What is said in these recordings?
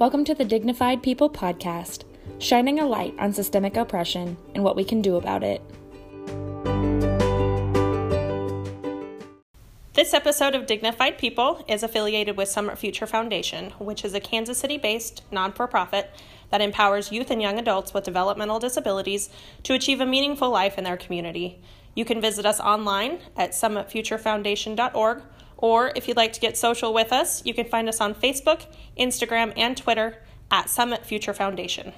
Welcome to the Dignified People Podcast, shining a light on systemic oppression and what we can do about it. This episode of Dignified People is affiliated with Summit Future Foundation, which is a Kansas City based non for profit that empowers youth and young adults with developmental disabilities to achieve a meaningful life in their community. You can visit us online at summitfuturefoundation.org or if you'd like to get social with us, you can find us on Facebook, Instagram, and Twitter at Summit Future Foundation.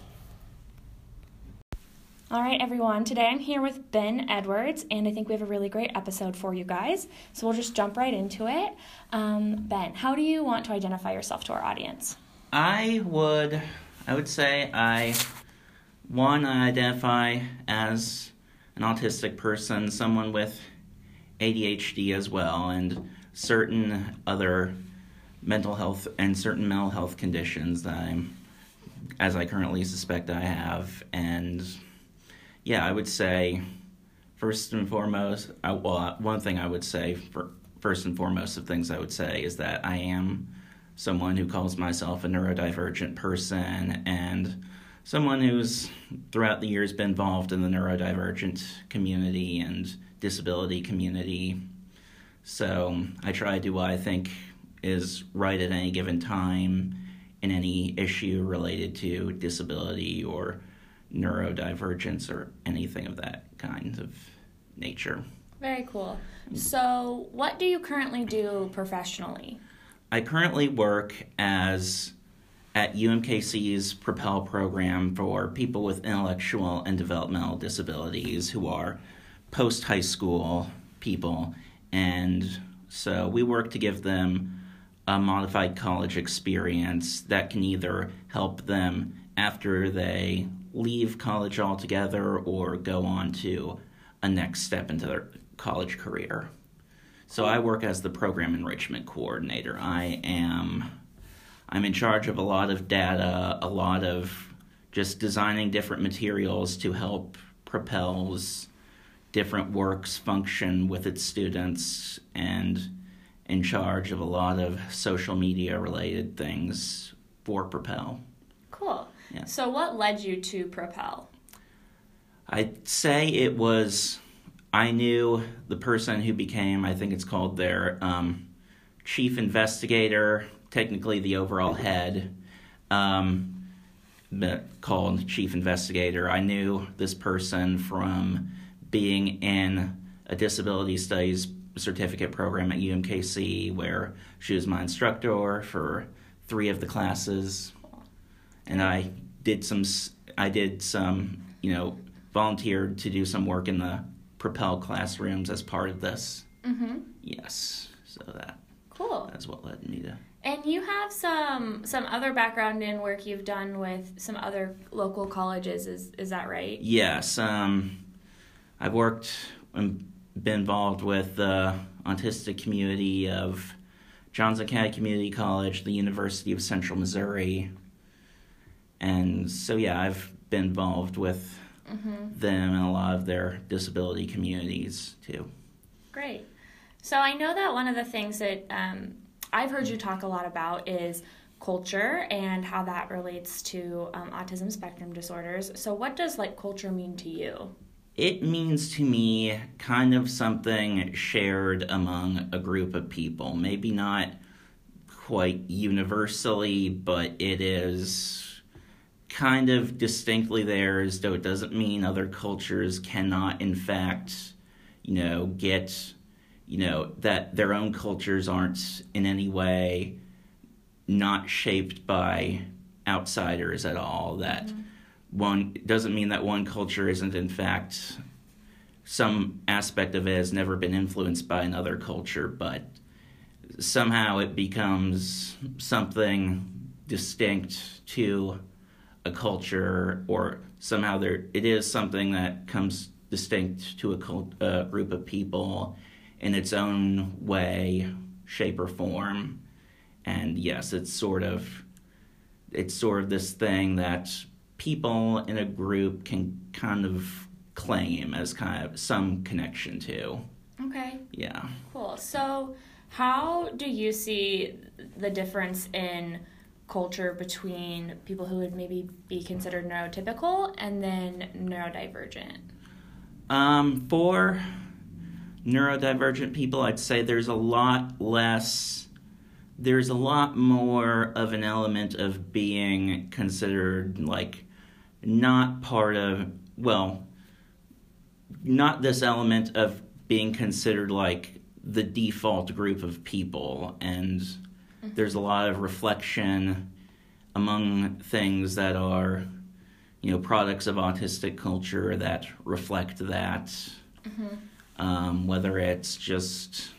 All right, everyone. Today I'm here with Ben Edwards, and I think we have a really great episode for you guys. So we'll just jump right into it. Um, ben, how do you want to identify yourself to our audience? I would, I would say I, one, I identify as an autistic person, someone with ADHD as well, and certain other mental health and certain mental health conditions that I'm, as I currently suspect I have. And yeah, I would say first and foremost, I, well, one thing I would say for first and foremost of things I would say is that I am someone who calls myself a neurodivergent person and someone who's throughout the years been involved in the neurodivergent community and disability community so I try to do what I think is right at any given time in any issue related to disability or neurodivergence or anything of that kind of nature. Very cool. So, what do you currently do professionally? I currently work as at UMKC's Propel program for people with intellectual and developmental disabilities who are post high school people and so we work to give them a modified college experience that can either help them after they leave college altogether or go on to a next step into their college career. So I work as the program enrichment coordinator. I am I'm in charge of a lot of data, a lot of just designing different materials to help propels different works function with its students and in charge of a lot of social media related things for Propel. Cool. Yeah. So, what led you to Propel? I'd say it was, I knew the person who became, I think it's called their um, chief investigator, technically the overall head, um, called chief investigator. I knew this person from being in a disability studies certificate program at UMKC where she was my instructor for three of the classes. And I did some I did some you know volunteered to do some work in the propel classrooms as part of this. Mm-hmm. yes so that cool. that's what led me to and you have some some other background in work you've done with some other local colleges is is that right? Yes um I've worked and been involved with the autistic community of Johnson County Community College, the University of Central Missouri, and so yeah, I've been involved with mm-hmm. them and a lot of their disability communities too. Great. So I know that one of the things that um, I've heard you talk a lot about is culture and how that relates to um, autism spectrum disorders. So what does like culture mean to you? It means to me kind of something shared among a group of people. Maybe not quite universally, but it is kind of distinctly theirs, though it doesn't mean other cultures cannot, in fact, you know, get, you know, that their own cultures aren't in any way not shaped by outsiders at all. That. Mm-hmm one doesn't mean that one culture isn't in fact some aspect of it has never been influenced by another culture, but somehow it becomes something distinct to a culture, or somehow there it is something that comes distinct to a, cult, a group of people in its own way, shape, or form. And yes, it's sort of it's sort of this thing that people in a group can kind of claim as kind of some connection to. Okay. Yeah. Cool. So, how do you see the difference in culture between people who would maybe be considered neurotypical and then neurodivergent? Um, for neurodivergent people, I'd say there's a lot less, there's a lot more of an element of being considered like not part of, well, not this element of being considered like the default group of people. And mm-hmm. there's a lot of reflection among things that are, you know, products of autistic culture that reflect that. Mm-hmm. Um, whether it's just,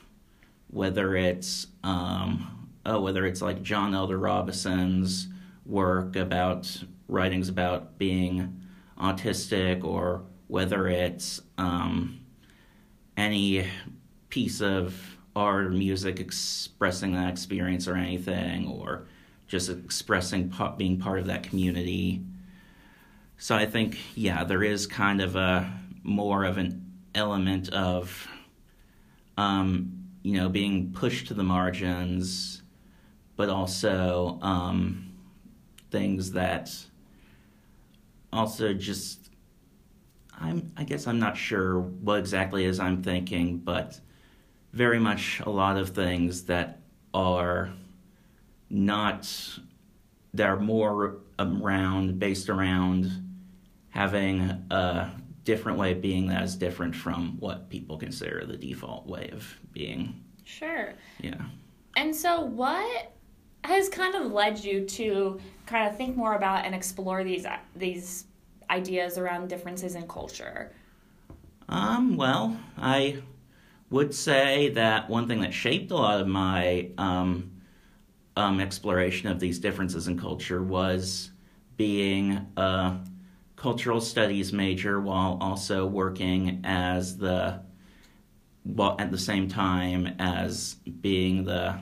whether it's, um, oh, whether it's like John Elder Robison's work about writings about being autistic or whether it's um, any piece of art or music expressing that experience or anything, or just expressing being part of that community. So I think, yeah, there is kind of a more of an element of, um, you know, being pushed to the margins, but also um, things that also just I'm, I guess I'm not sure what exactly is I'm thinking, but very much a lot of things that are not that are more around based around having a different way of being that is different from what people consider the default way of being. Sure. Yeah. And so what has kind of led you to kind of think more about and explore these these ideas around differences in culture? Um, well, I would say that one thing that shaped a lot of my um, um, exploration of these differences in culture was being a cultural studies major while also working as the well at the same time as being the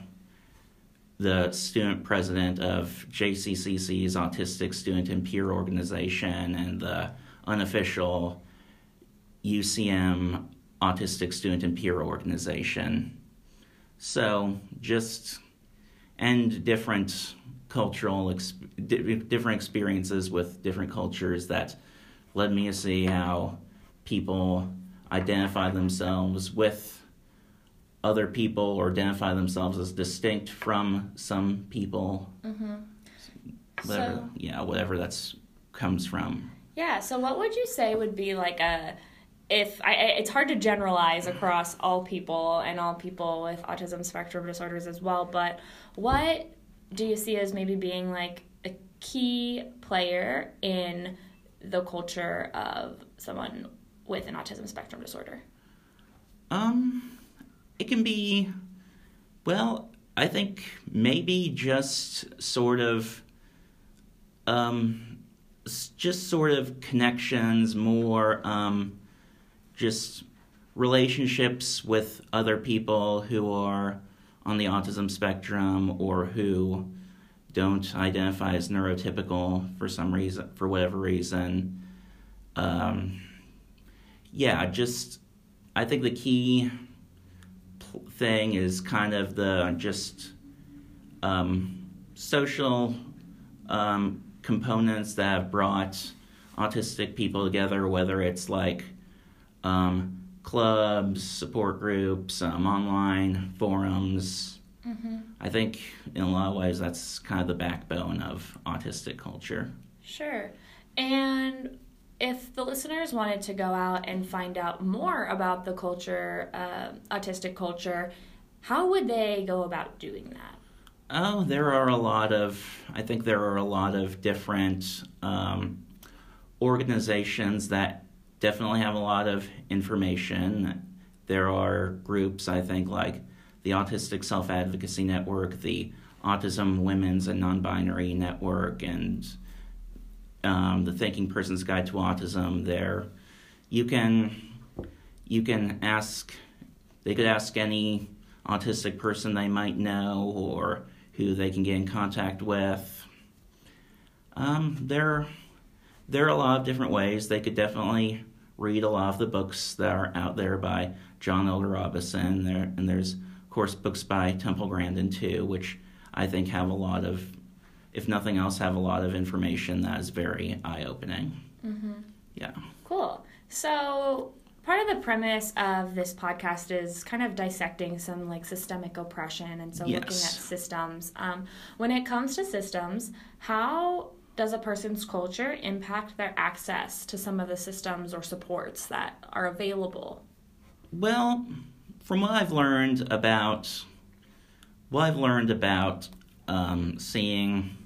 the student president of JCCC's Autistic Student and Peer Organization and the unofficial UCM Autistic Student and Peer Organization. So, just and different cultural, different experiences with different cultures that led me to see how people identify themselves with other people or identify themselves as distinct from some people. Mm-hmm. Whatever, so, yeah, whatever that's comes from. Yeah. So, what would you say would be like a if I, it's hard to generalize across all people and all people with autism spectrum disorders as well, but what do you see as maybe being like a key player in the culture of someone with an autism spectrum disorder? Um, it can be, well, I think maybe just sort of, um, just sort of connections, more um, just relationships with other people who are on the autism spectrum or who don't identify as neurotypical for some reason, for whatever reason. Um, yeah, just I think the key thing is kind of the just um, social um, components that have brought autistic people together, whether it's like um, clubs, support groups, um, online forums. Mm-hmm. I think in a lot of ways that's kind of the backbone of autistic culture. Sure. And if the listeners wanted to go out and find out more about the culture, uh, autistic culture, how would they go about doing that? Oh, there are a lot of, I think there are a lot of different um, organizations that definitely have a lot of information. There are groups, I think, like the Autistic Self Advocacy Network, the Autism Women's and Non Binary Network, and um, the Thinking Person's Guide to Autism there. You can you can ask they could ask any autistic person they might know or who they can get in contact with. Um, there there are a lot of different ways they could definitely read a lot of the books that are out there by John Elder Robison. There and there's of course books by Temple Grandin too, which I think have a lot of if nothing else, have a lot of information that is very eye opening. Mm-hmm. Yeah. Cool. So, part of the premise of this podcast is kind of dissecting some like systemic oppression and so Yes. looking at systems. Um, when it comes to systems, how does a person's culture impact their access to some of the systems or supports that are available? Well, from what I've learned about what I've learned about um, seeing,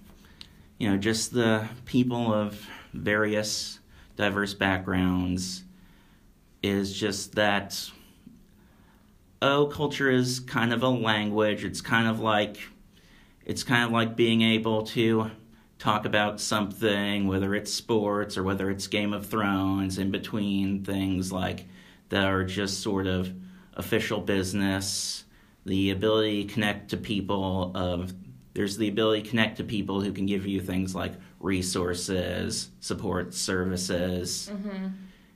you know, just the people of various diverse backgrounds is just that oh, culture is kind of a language. It's kind of like it's kind of like being able to talk about something, whether it's sports or whether it's Game of Thrones, in between things like that are just sort of official business. The ability to connect to people of there's the ability to connect to people who can give you things like resources, support services,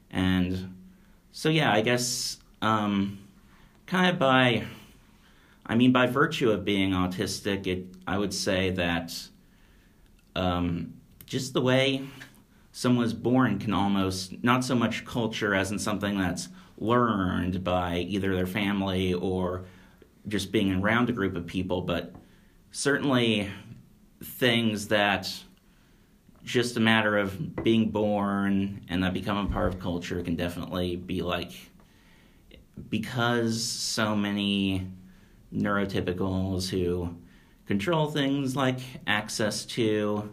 and so yeah, I guess um, kind of by I mean by virtue of being autistic, it I would say that um, just the way someone was born can almost not so much culture as in something that's learned by either their family or just being around a group of people, but certainly things that just a matter of being born and that become a part of culture can definitely be like because so many neurotypicals who control things like access to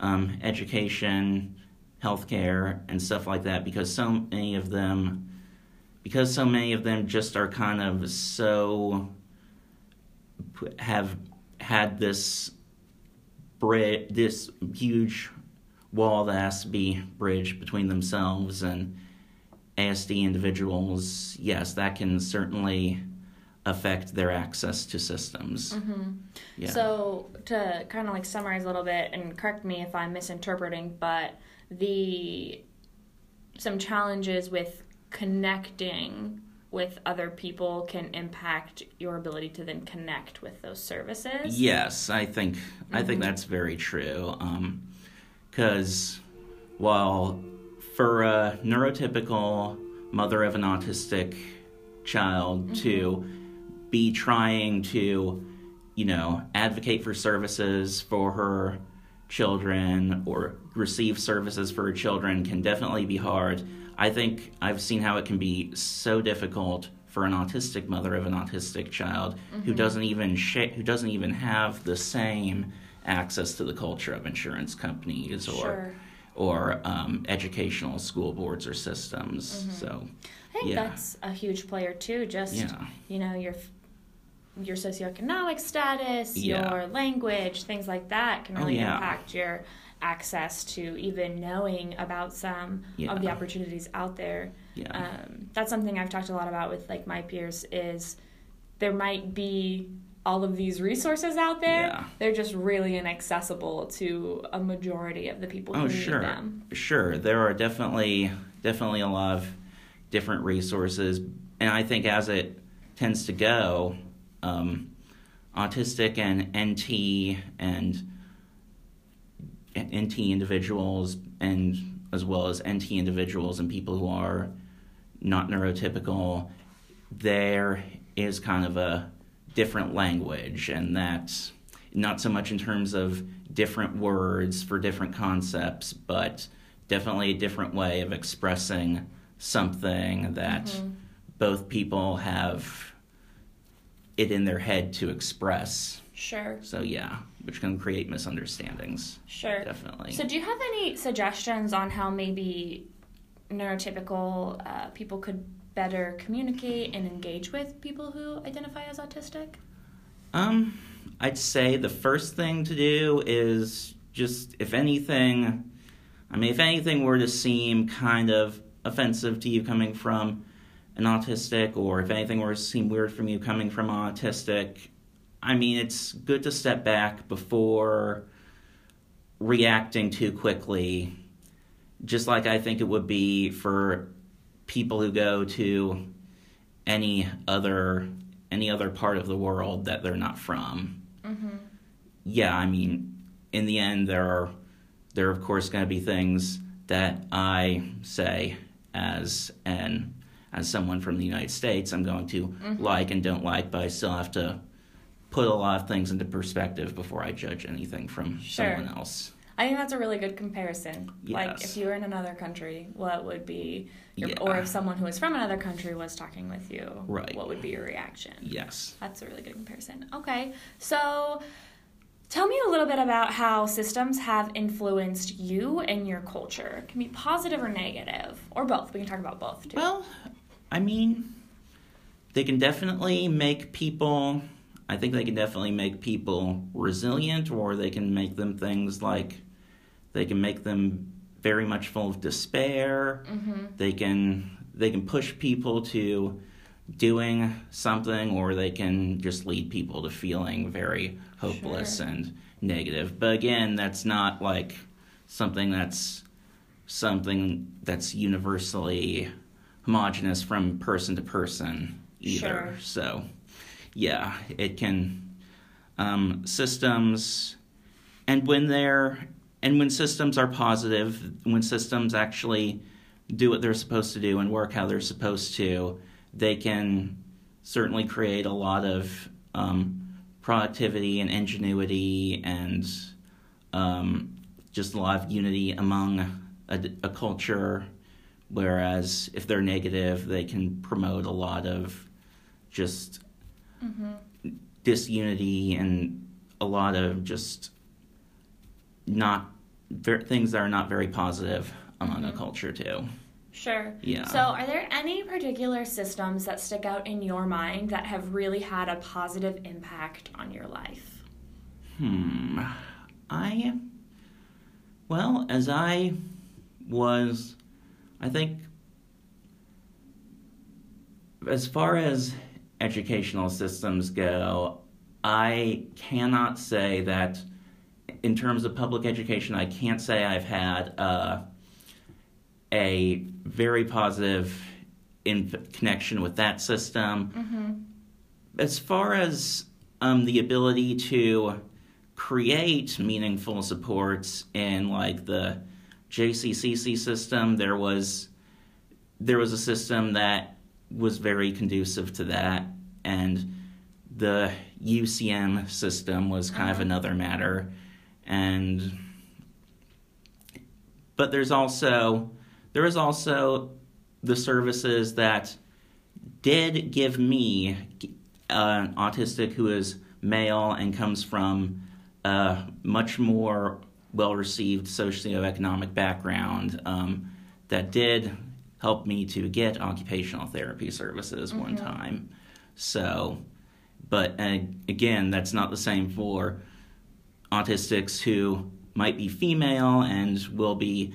um, education, healthcare, and stuff like that, because so many of them, because so many of them just are kind of so have had this bridge, this huge wall that has to be bridged between themselves and ASD individuals. Yes, that can certainly affect their access to systems. Mm-hmm. Yeah. So, to kind of like summarize a little bit, and correct me if I'm misinterpreting, but the some challenges with connecting with other people can impact your ability to then connect with those services. Yes, I think I think mm-hmm. that's very true. Um, because while for a neurotypical mother of an autistic child mm-hmm. to be trying to, you know, advocate for services for her children or receive services for her children can definitely be hard. I think I've seen how it can be so difficult for an autistic mother of an autistic child who doesn't even sh- who doesn't even have the same access to the culture of insurance companies or Sure. or um, educational school boards or systems. So I think Yeah. that's a huge player too. Just Yeah. you know your your socioeconomic status, Yeah. your language, things like that can Oh, really yeah. impact your access to even knowing about some Yeah. of the opportunities out there. yeah, Um, that's something I've talked a lot about with like my peers. Is there might be all of these resources out there. Yeah. They're just really inaccessible to a majority of the people who oh need sure, them. sure. There are definitely definitely a lot of different resources, and I think as it tends to go, um, autistic and NT and NT individuals and as well as NT individuals and people who are not neurotypical, there is kind of a different language, and that's not so much in terms of different words for different concepts, but definitely a different way of expressing something that mm-hmm. both people have it in their head to express. Sure, So, yeah, which can create misunderstandings. sure. Definitely. So, do you have any suggestions on how maybe neurotypical uh, people could better communicate and engage with people who identify as autistic? Um, I'd say the first thing to do is just, if anything, I mean, if anything were to seem kind of offensive to you coming from an autistic, or if anything were to seem weird from you coming from an autistic, I mean, it's good to step back before reacting too quickly, just like I think it would be for people who go to any other any other part of the world that they're not from. Yeah, I mean, in the end, there are there are of course going to be things that I say as an as someone from the United States I'm going to mm-hmm. like and don't like, but I still have to put a lot of things into perspective before I judge anything from sure. someone else. I think that's a really good comparison. Yes. Like if you were in another country, what would be your, yeah. or if someone who is from another country was talking with you, right. what would be your reaction? Yes. That's a really good comparison. Okay. So Tell me a little bit about how systems have influenced you and your culture. It can be positive or negative, or both. We can talk about both too. Well, I mean, they can definitely make people, I think they can definitely make people resilient, or they can make them things like they can make them very much full of despair. Mm-hmm. They can they can push people to doing something or they can just lead people to feeling very hopeless sure. and negative. But again, that's not like something that's something that's universally homogenous from person to person either. Sure. So, yeah, it can um, systems and when they're and when systems are positive, when systems actually do what they're supposed to do and work how they're supposed to, they can certainly create a lot of um, productivity and ingenuity and um, just a lot of unity among a, a, culture. Whereas if they're negative, they can promote a lot of just mm-hmm. disunity and a lot of just not ver- things that are not very positive among mm-hmm. a culture too. Sure. Yeah. So, are there any particular systems that stick out in your mind that have really had a positive impact on your life? Hmm. I. Well, as I was, I think, as far as educational systems go, I cannot say that, in terms of public education, I can't say I've had a a very positive in connection with that system. Mm-hmm. As far as um, the ability to create meaningful supports in like the JCCC system, there was there was a system that was very conducive to that, and the UCM system was kind uh-huh. of another matter, and but there's also there is also the services that did give me an autistic who is male and comes from a much more well received socioeconomic background um, that did help me to get occupational therapy services mm-hmm. one time. So, but again, that's not the same for autistics who might be female and will be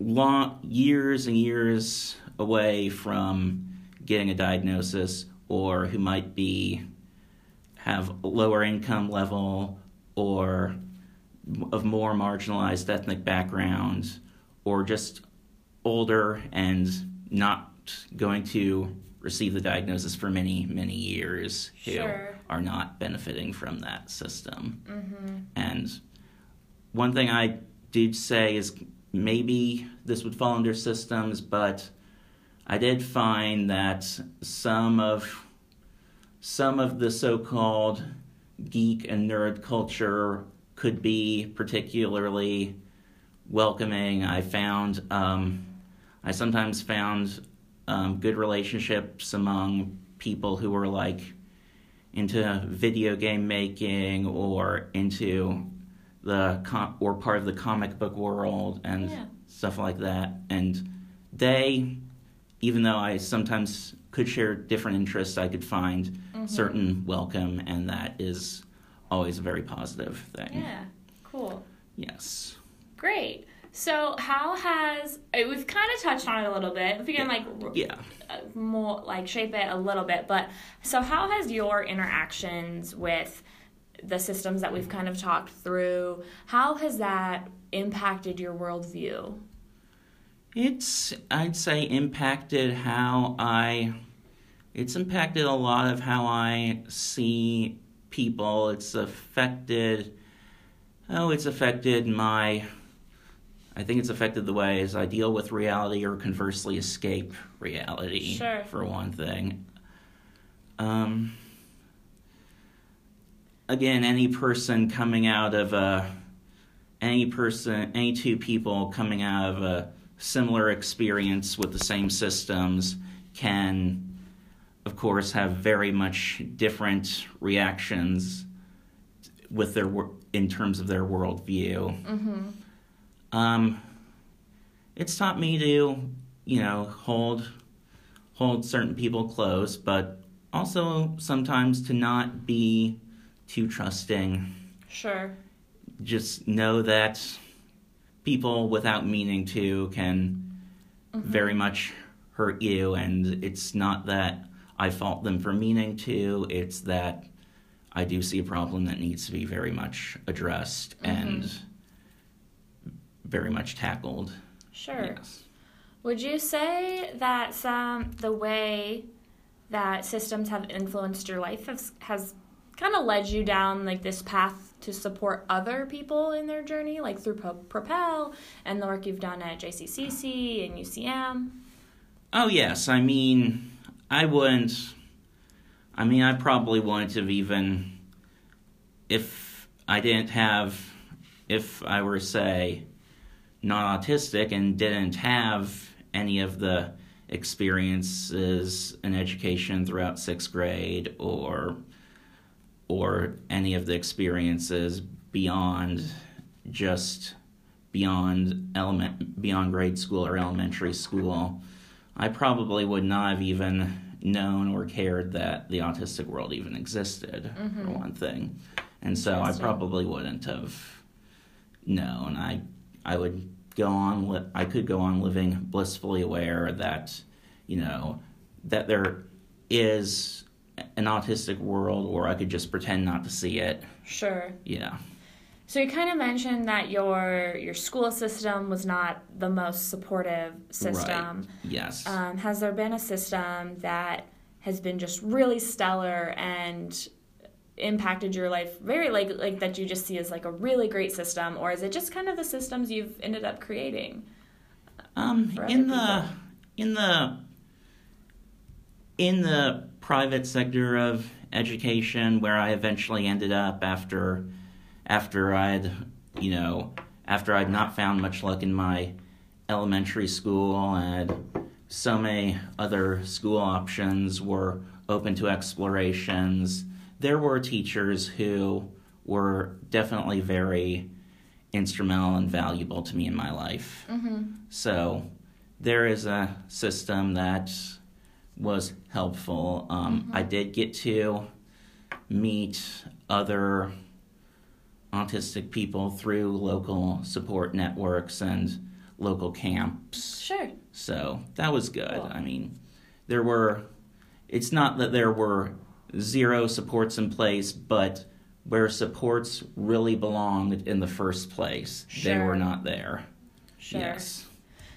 long years and years away from getting a diagnosis or who might be have a lower income level or of more marginalized ethnic background or just older and not going to receive the diagnosis for many many years who sure. are not benefiting from that system mm-hmm. and one thing i did say is maybe this would fall under systems, but I did find that some of some of the so-called geek and nerd culture could be particularly welcoming. I found um, I sometimes found um, good relationships among people who were like into video game making or into the com- or part of the comic book world and yeah. stuff like that. And they, even though I sometimes could share different interests, I could find mm-hmm. certain welcome, and that is always a very positive thing. Yeah, cool. Yes. Great. So, how has uh, we've kind of touched on it a little bit? If we can like yeah uh, more like shape it a little bit, but so how has your interactions with the systems that we've kind of talked through, how has that impacted your worldview? It's, I'd say, impacted how I, it's impacted a lot of how I see people. It's affected oh, it's affected my. I think it's affected the ways I deal with reality or conversely escape reality, Sure. for one thing. Um, again, any person coming out of a. Any person, any two people coming out of a similar experience with the same systems can, of course, have very much different reactions with their in terms of their worldview. Mm-hmm. Um, it's taught me to, you know, hold hold certain people close, but also sometimes to not be too trusting. Sure. Just know that people without meaning to can very much hurt you, and it's not that I fault them for meaning to, it's that I do see a problem that needs to be very much addressed and very much tackled. Sure. Yes. Would you say that some the way that systems have influenced your life has, has kind of led you down like this path to support other people in their journey, like through Pro- Propel and the work you've done at JCCC and UCM? Oh yes, I mean, I wouldn't. I mean, I probably wouldn't have even if I didn't have, if I were say, not autistic and didn't have any of the experiences in education throughout sixth grade or or any of the experiences beyond just beyond element beyond grade school or elementary school I probably would not have even known or cared that the autistic world even existed, for mm-hmm. one thing. And so I probably wouldn't have known. I I would go on. Li- I could go on living blissfully aware that, you know, that there is an autistic world, or I could just pretend not to see it. Sure. Yeah. So you kind of mentioned that your your school system was not the most supportive system. Right. Yes. Um, has there been a system that has been just really stellar and impacted your life very like like that you just see as like a really great system, or is it just kind of the systems you've ended up creating? Um, in the people. in the in the private sector of education, where I eventually ended up after after I'd you know after I'd not found much luck in my elementary school and so many other school options were open to explorations. There were teachers who were definitely very instrumental and valuable to me in my life. Mm-hmm. So there is a system that was helpful. Um, I did get to meet other autistic people through local support networks and local camps. Sure. So that was good. Cool. I mean, there were, it's not that there were zero supports in place, but where supports really belonged in the first place, they were not there. Sure. Yes.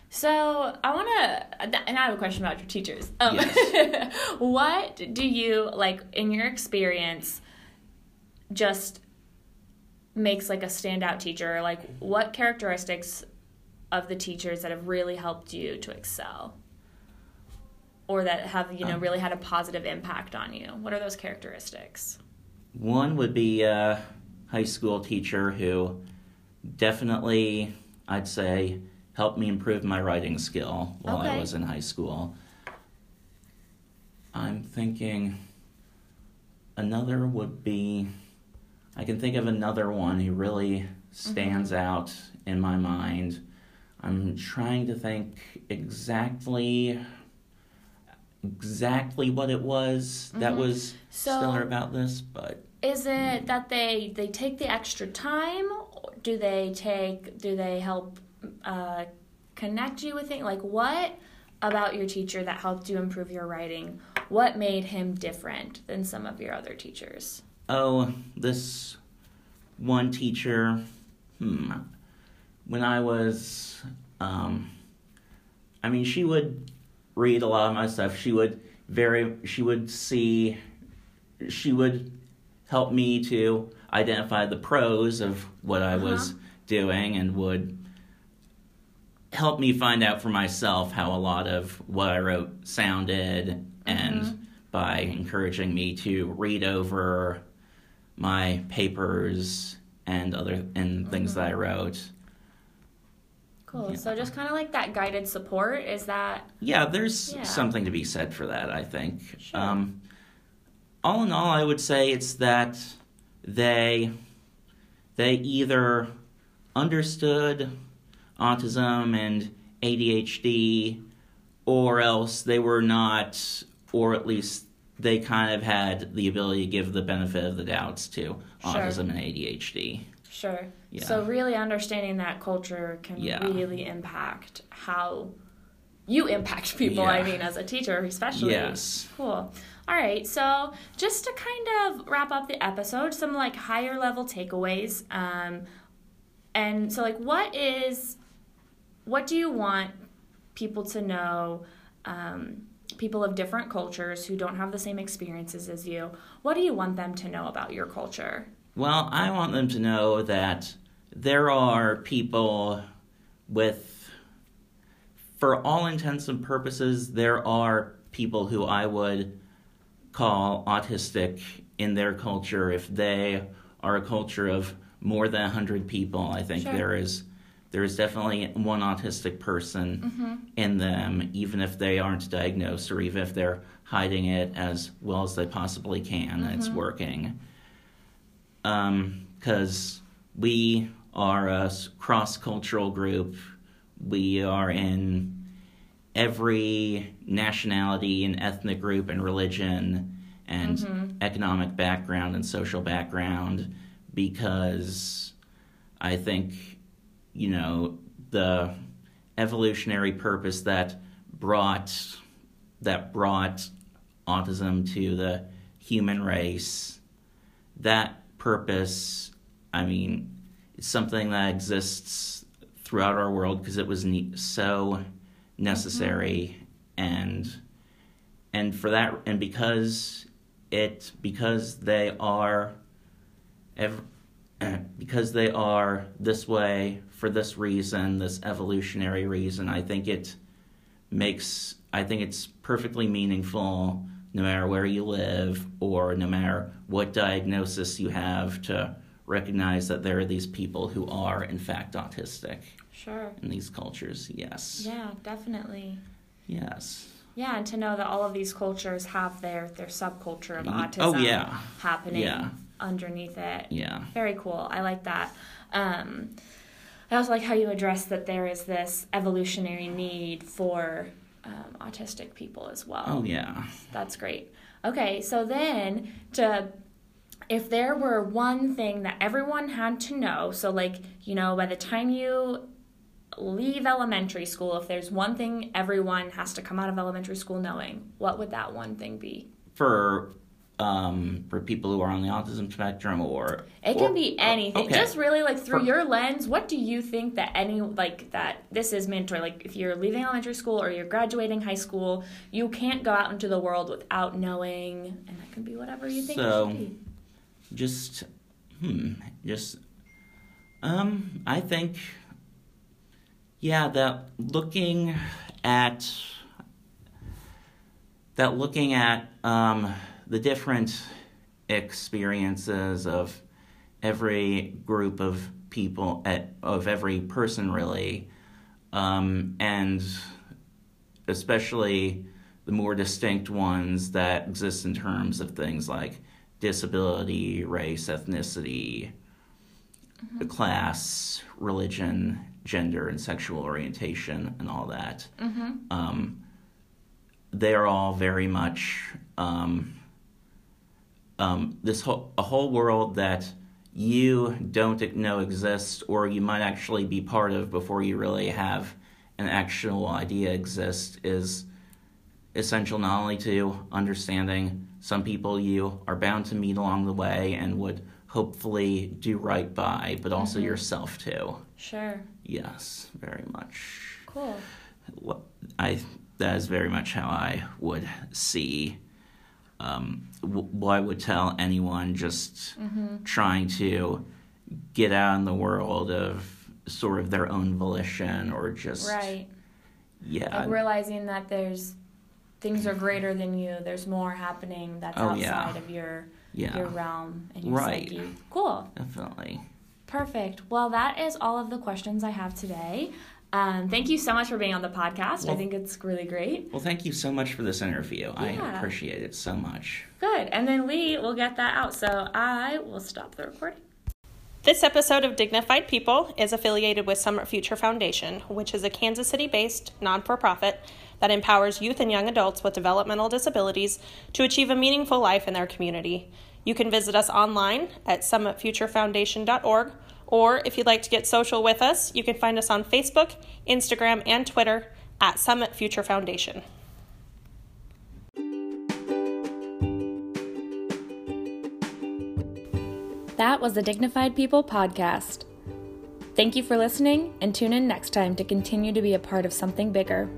So I want to, and I have a question about your teachers. Um, what do you like in your experience? Just makes like a standout teacher. Like, what characteristics of the teachers that have really helped you to excel, or that have you know Um. really had a positive impact on you? What are those characteristics? One would be a high school teacher who definitely, I'd say, helped me improve my writing skill while I was in high school. I'm thinking another would be, I can think of another one who really stands out in my mind. I'm trying to think exactly exactly what it was that Mhm. was So- stellar about this, but Is it that they they take the extra time? Or Do they take? Do they help uh, connect you with things? Like what about your teacher that helped you improve your writing? What made him different than some of your other teachers? oh, this one teacher, hmm, when I was, um, I mean, she would read a lot of my stuff. She would very, she would see, she would help me to identify the pros of what I was Uh-huh. doing and would help me find out for myself how a lot of what I wrote sounded and Mm-hmm. by encouraging me to read over my papers and other and things that I Mm-hmm. wrote. Cool. Yeah. So just kind of like that guided support is that Yeah, there's Yeah. something to be said for that, I think. Sure. Um, all in all, I would say it's that they they either understood autism and ADHD, or else they were not, or at least they kind of had the ability to give the benefit of the doubts to Sure. autism and ADHD. Sure. Yeah. So really understanding that culture can Yeah. really impact how you impact people. I mean, as a teacher, especially. Yes. Cool. All right. So just to kind of wrap up the episode, some like higher level takeaways. Um, and so like, what is, what do you want people to know? Um, people of different cultures who don't have the same experiences as you. What do you want them to know about your culture? Well, I want them to know that there are people with, for all intents and purposes, there are people who I would call autistic in their culture. If they are a culture of more than 100 people, I think Sure. there is. There is definitely one autistic person mm-hmm. in them, even if they aren't diagnosed or even if they're hiding it as well as they possibly can. and It's mm-hmm. working Um, because we are a cross cultural group. We are in every nationality and ethnic group and religion and mm-hmm. economic background and social background because I think, you know, the evolutionary purpose that brought that brought autism to the human race that purpose, I mean, it's something that exists throughout our world because it was ne- so necessary. Mm-hmm. And and for that and because it because they are ev- because they are this way for this reason, this evolutionary reason, I think it makes I think it's perfectly meaningful no matter where you live or no matter what diagnosis you have to recognize that there are these people who are in fact autistic Sure. in these cultures. Yes. Yeah, definitely. Yes. Yeah, and to know that all of these cultures have their their subculture of autism oh, yeah. happening Yeah. underneath it. Yeah. Very cool. I like that. Um, I also like how you address that there is this evolutionary need for um, autistic people as well. Oh yeah. That's great. Okay, so then to if there were one thing that everyone had to know, so like, you know, by the time you leave elementary school, if there's one thing everyone has to come out of elementary school knowing, what would that one thing be? For um for people who are on the autism spectrum or It or- can be anything. okay. Just really like through For- your lens, what do you think that any like that this is mandatory? Like if you're leaving elementary school or you're graduating high school, you can't go out into the world without knowing and that can be whatever you think So- just hmm just um i think yeah that looking at that looking at um the different experiences of every group of people at, of every person really um and especially the more distinct ones that exist in terms of things like disability, race, ethnicity, class, religion, gender, and sexual orientation, and all that. Mm-hmm. Um, they're all very much um, um, this whole a whole world that you don't know exists, or you might actually be part of before you really have an actual idea exist is essential not only to understanding some people you are bound to meet along the way and would hopefully do right by, but also yourself too. Sure. Yes, very much. Cool. What I that is very much how I would see um, what I would tell anyone just mm-hmm. trying to get out in the world of sort of their own volition or just right yeah like realizing that there's things are greater than you there's more happening that's oh, outside yeah. of your yeah. your realm and your right. psyche cool definitely perfect well that is all of the questions i have today um, thank you so much for being on the podcast. Well, I think it's really great. Well, thank you so much for this interview. Yeah. I appreciate it so much. Good. And then we will get that out. So I will stop the recording. This episode of Dignified People is affiliated with Summit Future Foundation, which is a Kansas City based non for profit that empowers youth and young adults with developmental disabilities to achieve a meaningful life in their community. You can visit us online at summitfuturefoundation.org, or if you'd like to get social with us, you can find us on Facebook, Instagram, and Twitter at Summit Future Foundation. That was the Dignified People podcast. Thank you for listening and tune in next time to continue to be a part of something bigger.